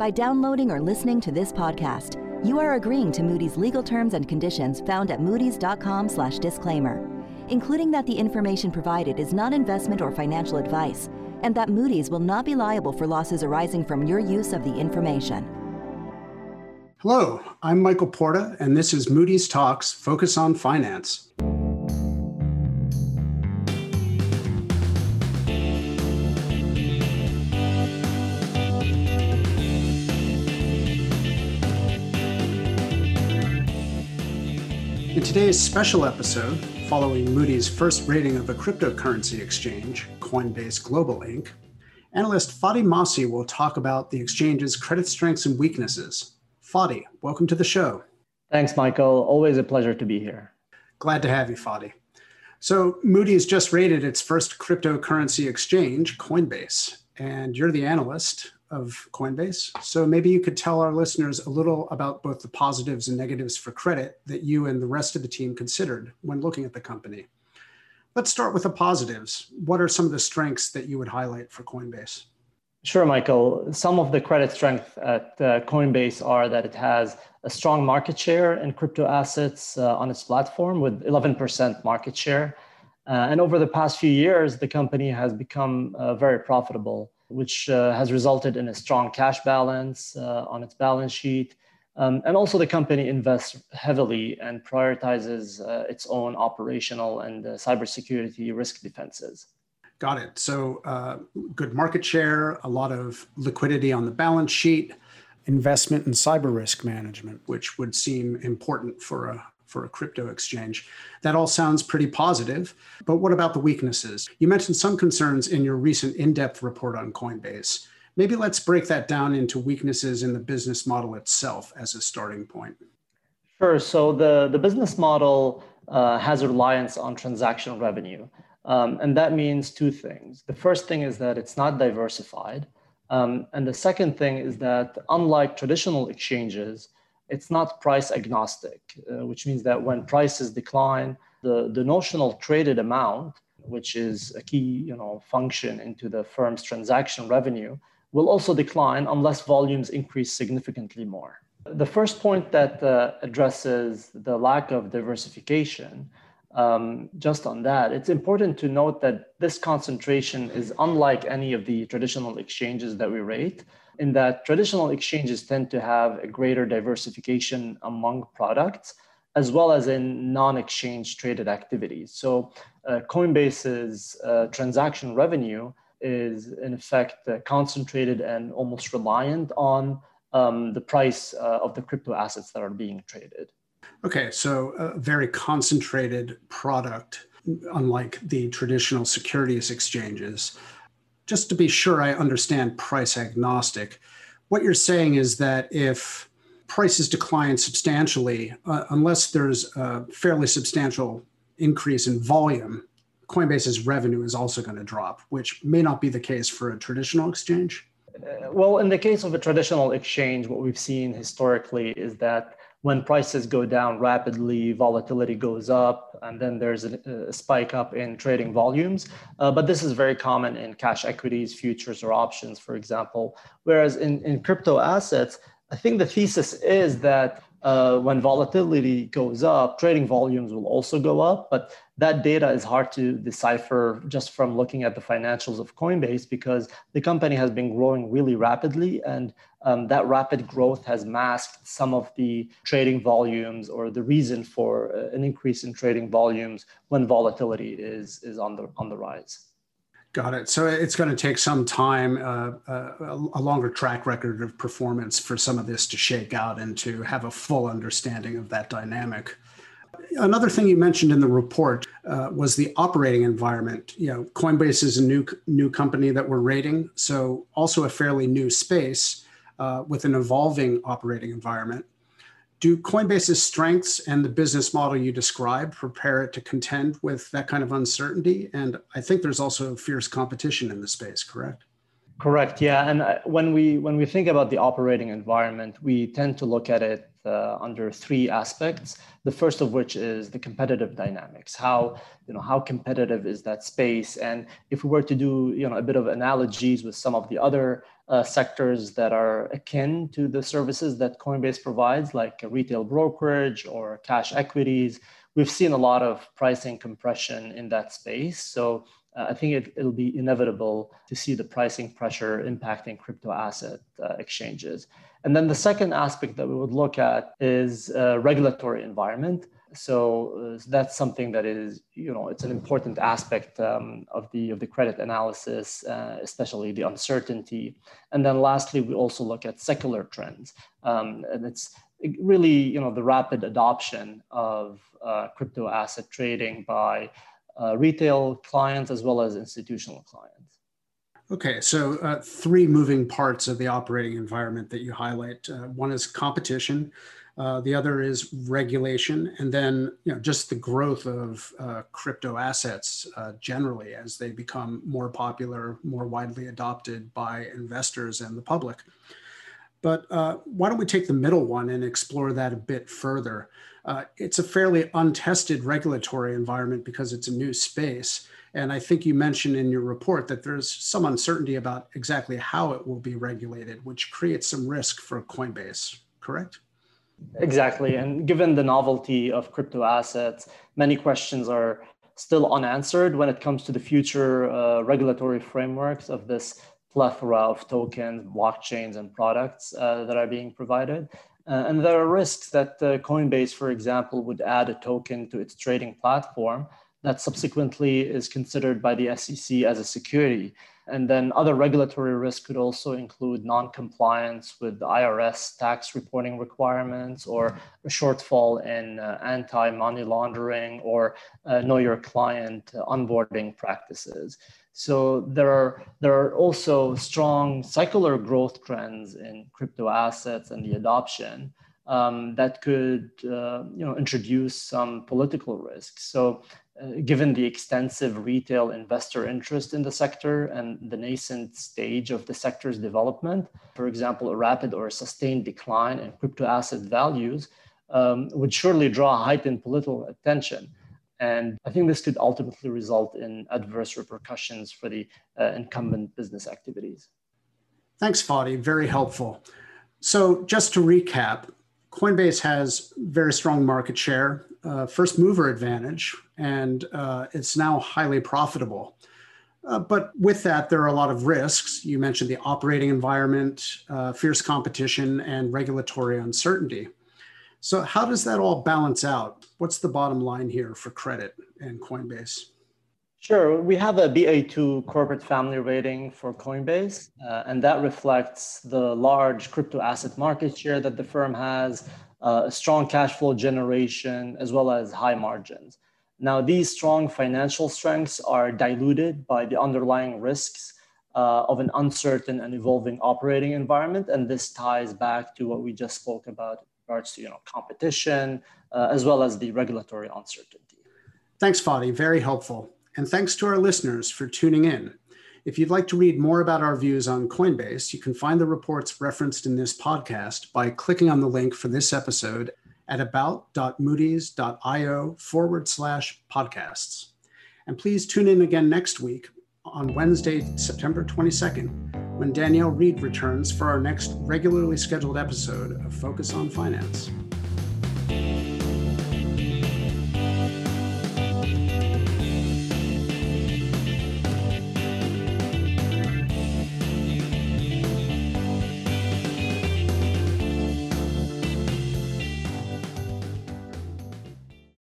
By downloading or listening to this podcast, you are agreeing to Moody's legal terms and conditions found at moodys.com/disclaimer, including that the information provided is not investment or financial advice, and that Moody's will not be liable for losses arising from your use of the information. Hello, I'm Michael Porta, and this is Moody's Talks Focus on Finance. In today's special episode, following Moody's first rating of a cryptocurrency exchange, Coinbase Global Inc., analyst Fadi Massih will talk about the exchange's credit strengths and weaknesses. Fadi, welcome to the show. Thanks, Michael. Always a pleasure to be here. Glad to have you, Fadi. So, Moody's just rated its first cryptocurrency exchange, Coinbase, and you're the analyst of Coinbase. So maybe you could tell our listeners a little about both the positives and negatives for credit that you and the rest of the team considered when looking at the company. Let's start with the positives. What are some of the strengths that you would highlight for Coinbase? Sure, Michael. Some of the credit strength at uh, Coinbase are that it has a strong market share in crypto assets uh, on its platform with 11% market share. Uh, and over the past few years, the company has become uh, very profitable which uh, has resulted in a strong cash balance uh, on its balance sheet. Um, and also, the company invests heavily and prioritizes uh, its own operational and cybersecurity risk defenses. Got it. So, uh, good market share, a lot of liquidity on the balance sheet, investment in cyber risk management, which would seem important for a for a crypto exchange. That all sounds pretty positive, but what about the weaknesses? You mentioned some concerns in your recent in depth report on Coinbase. Maybe let's break that down into weaknesses in the business model itself as a starting point. Sure. So the, the business model uh, has a reliance on transaction revenue. Um, and that means two things. The first thing is that it's not diversified. Um, and the second thing is that, unlike traditional exchanges, it's not price agnostic, uh, which means that when prices decline, the, the notional traded amount, which is a key you know, function into the firm's transaction revenue, will also decline unless volumes increase significantly more. The first point that uh, addresses the lack of diversification, um, just on that, it's important to note that this concentration is unlike any of the traditional exchanges that we rate in that traditional exchanges tend to have a greater diversification among products as well as in non-exchange traded activities. So uh, Coinbase's uh, transaction revenue is in effect uh, concentrated and almost reliant on um, the price uh, of the crypto assets that are being traded. Okay, so a very concentrated product, unlike the traditional securities exchanges just to be sure I understand price agnostic, what you're saying is that if prices decline substantially, uh, unless there's a fairly substantial increase in volume, Coinbase's revenue is also going to drop, which may not be the case for a traditional exchange. Uh, well, in the case of a traditional exchange, what we've seen historically is that when prices go down rapidly, volatility goes up, and then there's a, a spike up in trading volumes. Uh, but this is very common in cash equities, futures, or options, for example. Whereas in, in crypto assets, I think the thesis is that uh, when volatility goes up, trading volumes will also go up. But that data is hard to decipher just from looking at the financials of Coinbase because the company has been growing really rapidly. And um, that rapid growth has masked some of the trading volumes or the reason for uh, an increase in trading volumes when volatility is, is on, the, on the rise. Got it. So it's going to take some time, uh, uh, a longer track record of performance for some of this to shake out and to have a full understanding of that dynamic. Another thing you mentioned in the report uh, was the operating environment. You know, Coinbase is a new new company that we're rating, so also a fairly new space uh, with an evolving operating environment do Coinbase's strengths and the business model you describe prepare it to contend with that kind of uncertainty? And I think there's also fierce competition in the space, correct? Correct. Yeah, and uh, when we when we think about the operating environment, we tend to look at it uh, under three aspects. The first of which is the competitive dynamics. How you know how competitive is that space? And if we were to do you know a bit of analogies with some of the other uh, sectors that are akin to the services that Coinbase provides, like retail brokerage or cash equities, we've seen a lot of pricing compression in that space. So uh, I think it, will be inevitable to see the pricing pressure impacting crypto asset uh, exchanges. And then the second aspect that we would look at is uh, regulatory environment. So uh, that's something that is, you know, it's an important aspect um, of the of the credit analysis, uh, especially the uncertainty. And then lastly, we also look at secular trends, um, and it's really, you know, the rapid adoption of crypto asset trading by uh, retail clients as well as institutional clients. Okay, so uh, three moving parts of the operating environment that you highlight. Uh, one is competition, uh, the other is regulation, and then you know just the growth of uh, crypto assets uh, generally as they become more popular, more widely adopted by investors and the public. But uh, why don't we take the middle one and explore that a bit further? Uh, it's a fairly untested regulatory environment because it's a new space. And I think you mentioned in your report that there's some uncertainty about exactly how it will be regulated, which creates some risk for Coinbase, correct? Exactly. And given the novelty of crypto assets, many questions are still unanswered when it comes to the future uh, regulatory frameworks of this plethora of tokens, blockchains, and products uh, that are being provided. Uh, and there are risks that uh, Coinbase, for example, would add a token to its trading platform that subsequently is considered by the SEC as a security. And then other regulatory risks could also include non-compliance with IRS tax reporting requirements or a shortfall in uh, anti-money laundering or uh, know your client onboarding practices. So there are there are also strong secular growth trends in crypto assets and the adoption um, that could uh, you know introduce some political risks. So uh, given the extensive retail investor interest in the sector and the nascent stage of the sector's development, for example, a rapid or sustained decline in crypto asset values um, would surely draw heightened political attention. And I think this could ultimately result in adverse repercussions for the uh, incumbent business activities. Thanks, Fadi. Very helpful. So, just to recap, Coinbase has very strong market share, uh, first mover advantage, and uh, it's now highly profitable. Uh, but with that, there are a lot of risks. You mentioned the operating environment, uh, fierce competition, and regulatory uncertainty. So, how does that all balance out? What's the bottom line here for credit and Coinbase? Sure. We have a BA2 corporate family rating for Coinbase, uh, and that reflects the large crypto asset market share that the firm has, uh, strong cash flow generation, as well as high margins. Now, these strong financial strengths are diluted by the underlying risks uh, of an uncertain and evolving operating environment, and this ties back to what we just spoke about regards to you know, competition, uh, as well as the regulatory uncertainty. Thanks, Fadi. Very helpful. And thanks to our listeners for tuning in. If you'd like to read more about our views on Coinbase, you can find the reports referenced in this podcast by clicking on the link for this episode at about.moodys.io forward slash podcasts. And please tune in again next week on Wednesday, September 22nd, when Danielle Reed returns for our next regularly scheduled episode of Focus on Finance.